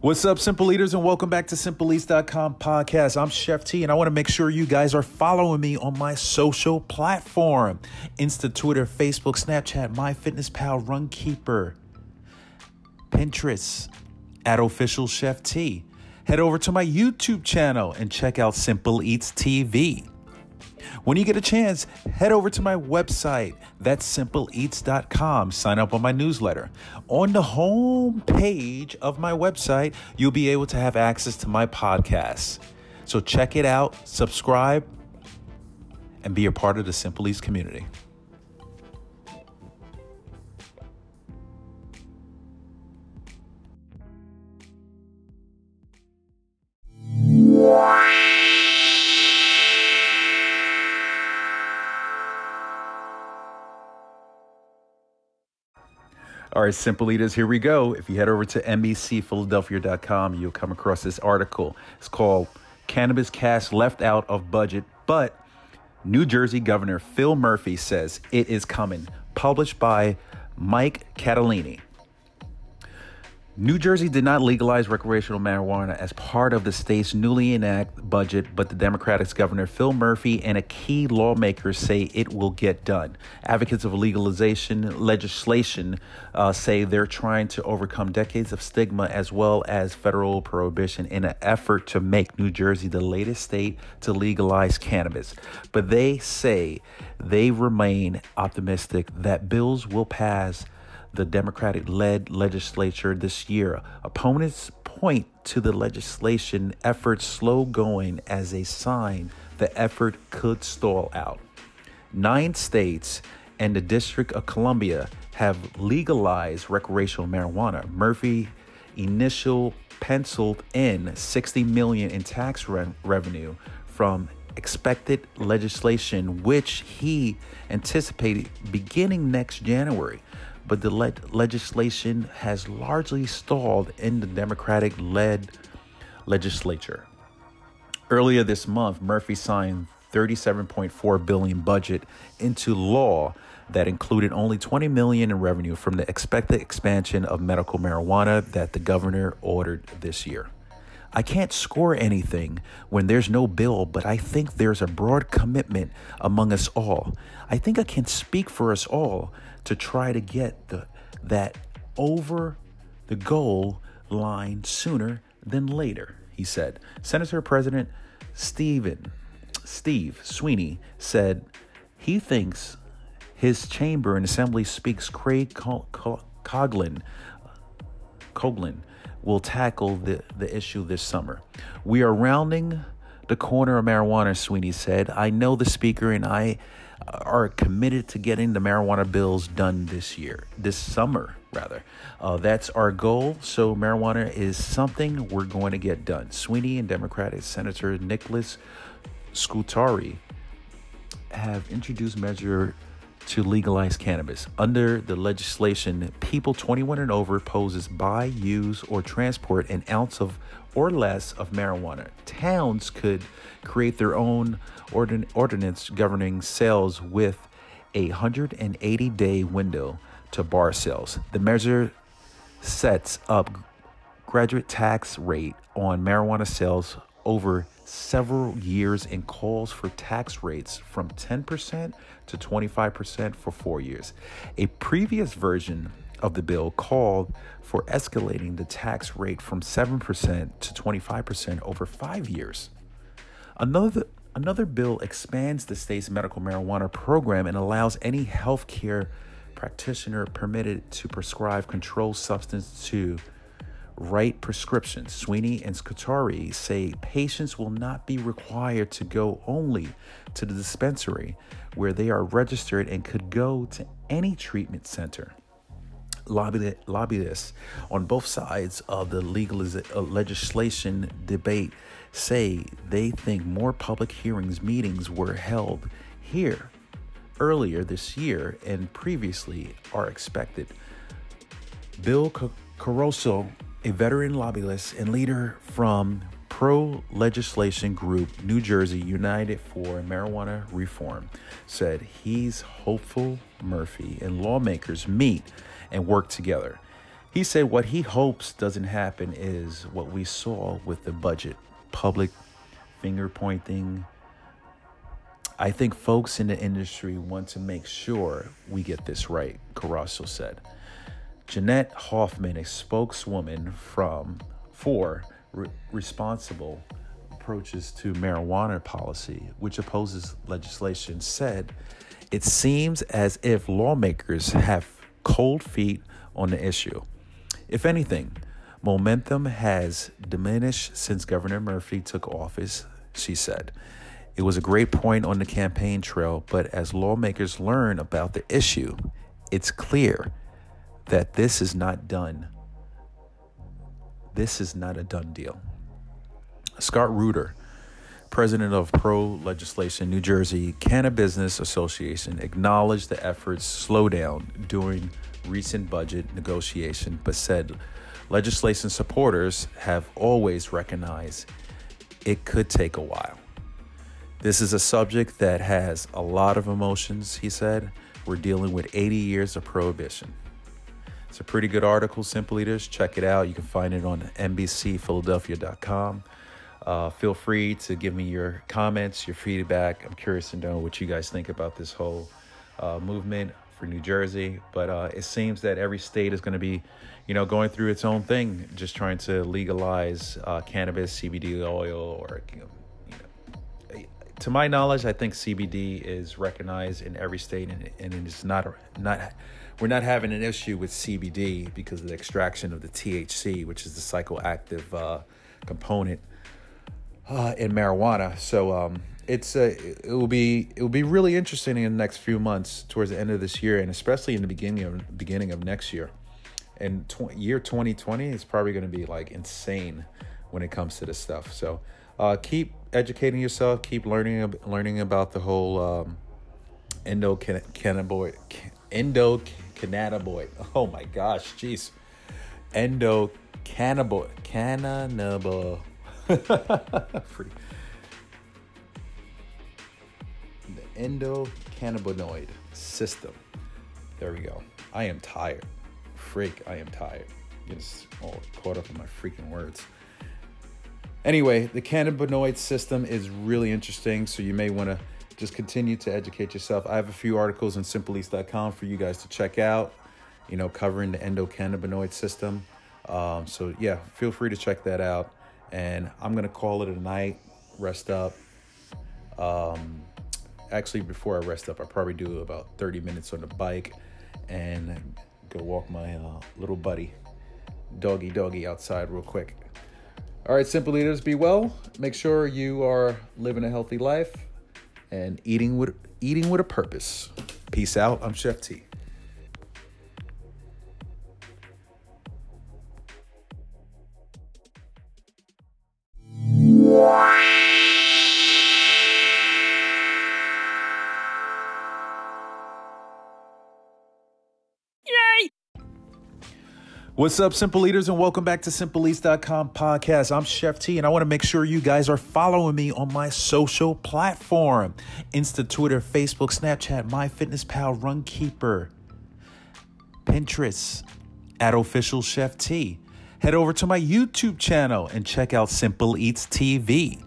What's up, Simple Eaters, and welcome back to SimpleEats.com podcast. I'm Chef T, and I want to make sure you guys are following me on my social platform Insta, Twitter, Facebook, Snapchat, MyFitnessPal, Runkeeper, Pinterest, at Official Chef T. Head over to my YouTube channel and check out Simple Eats TV. When you get a chance, head over to my website, that's simpleeats.com. Sign up on my newsletter. On the home page of my website, you'll be able to have access to my podcasts. So check it out, subscribe, and be a part of the Simple Eats community. All right, Simple Eaters, here we go. If you head over to NBCPhiladelphia.com, you'll come across this article. It's called Cannabis Cash Left Out of Budget, but New Jersey Governor Phil Murphy says it is coming. Published by Mike Catalini. New Jersey did not legalize recreational marijuana as part of the state's newly enacted budget, but the Democratic Governor Phil Murphy and a key lawmaker say it will get done. Advocates of legalization legislation uh, say they're trying to overcome decades of stigma as well as federal prohibition in an effort to make New Jersey the latest state to legalize cannabis. But they say they remain optimistic that bills will pass the Democratic led legislature this year. Opponents point to the legislation effort slow going as a sign the effort could stall out. Nine states and the District of Columbia have legalized recreational marijuana. Murphy initial penciled in 60 million in tax re- revenue from expected legislation which he anticipated beginning next January but the le- legislation has largely stalled in the Democratic led legislature. Earlier this month, Murphy signed 37.4 billion budget into law that included only 20 million in revenue from the expected expansion of medical marijuana that the governor ordered this year. I can't score anything when there's no bill, but I think there's a broad commitment among us all. I think I can speak for us all to try to get the, that over the goal line sooner than later, he said. Senator President Stephen Steve Sweeney said he thinks his chamber and assembly speaks Craig Coughlin, Coughlin will tackle the, the issue this summer. We are rounding the corner of marijuana, Sweeney said. I know the speaker and I are committed to getting the marijuana bills done this year, this summer, rather. Uh, that's our goal. So, marijuana is something we're going to get done. Sweeney and Democratic Senator Nicholas Scutari have introduced measure to legalize cannabis. Under the legislation, people 21 and over poses buy, use, or transport an ounce of or less of marijuana. Towns could create their own ordin- ordinance governing sales with a 180 day window to bar sales. The measure sets up graduate tax rate on marijuana sales over several years and calls for tax rates from 10% to 25% for four years. A previous version of the bill called for escalating the tax rate from 7% to 25% over five years. Another, another bill expands the state's medical marijuana program and allows any healthcare practitioner permitted to prescribe controlled substance to write prescriptions. Sweeney and Scutari say patients will not be required to go only to the dispensary where they are registered and could go to any treatment center. Lobbyists on both sides of the legal uh, legislation debate say they think more public hearings meetings were held here earlier this year and previously are expected. Bill Caruso a veteran lobbyist and leader from pro legislation group New Jersey United for Marijuana Reform, said he's hopeful Murphy and lawmakers meet and work together. He said what he hopes doesn't happen is what we saw with the budget public finger pointing. I think folks in the industry want to make sure we get this right, Carrasco said. Jeanette Hoffman, a spokeswoman from for re- responsible approaches to marijuana policy, which opposes legislation, said it seems as if lawmakers have cold feet on the issue. If anything, momentum has diminished since Governor Murphy took office, she said. It was a great point on the campaign trail, but as lawmakers learn about the issue, it's clear that this is not done. This is not a done deal. Scott Rudder, president of Pro Legislation New Jersey Cannabusiness Association, acknowledged the efforts slow down during recent budget negotiation, but said legislation supporters have always recognized it could take a while. This is a subject that has a lot of emotions, he said. We're dealing with 80 years of prohibition. It's a pretty good article, Simple Eaters. Check it out. You can find it on NBCPhiladelphia.com. Uh, feel free to give me your comments, your feedback. I'm curious to know what you guys think about this whole uh, movement for New Jersey. But uh, it seems that every state is going to be, you know, going through its own thing, just trying to legalize uh, cannabis, CBD oil, or you know, to my knowledge, I think CBD is recognized in every state, and, and it's not not we're not having an issue with CBD because of the extraction of the THC, which is the psychoactive uh, component uh, in marijuana. So um, it's uh, it will be it will be really interesting in the next few months towards the end of this year, and especially in the beginning of beginning of next year. And tw- year 2020 is probably going to be like insane when it comes to this stuff. So uh, keep educating yourself, keep learning learning about the whole um, endocannabinoid endocannabinoid. Oh my gosh, jeez, endocannabinoid cannabinoid Free. The endocannabinoid system. There we go. I am tired. Freak, I am tired. Just oh, all caught up in my freaking words. Anyway, the cannabinoid system is really interesting, so you may want to just continue to educate yourself. I have a few articles on simpleeats.com for you guys to check out, you know, covering the endocannabinoid system. Um, so, yeah, feel free to check that out and I'm gonna call it a night. Rest up. Um, actually, before I rest up, I probably do about 30 minutes on the bike and go walk my uh, little buddy, doggy doggy, outside real quick. All right, simple eaters, be well. Make sure you are living a healthy life and eating with eating with a purpose. Peace out. I'm Chef T. What's up, Simple Eaters, and welcome back to SimpleEats.com podcast. I'm Chef T, and I want to make sure you guys are following me on my social platform Insta, Twitter, Facebook, Snapchat, MyFitnessPal, Runkeeper, Pinterest, at Official Chef T. Head over to my YouTube channel and check out Simple Eats TV.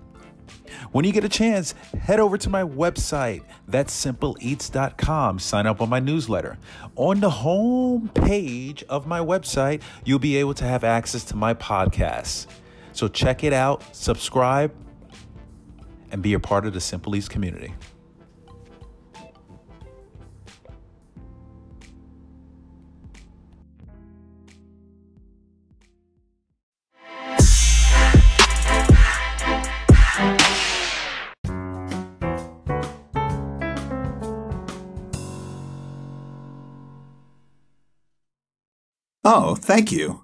When you get a chance, head over to my website, that's simpleeats.com. Sign up on my newsletter. On the home page of my website, you'll be able to have access to my podcasts. So check it out, subscribe, and be a part of the Simple Eats community. Oh, thank you.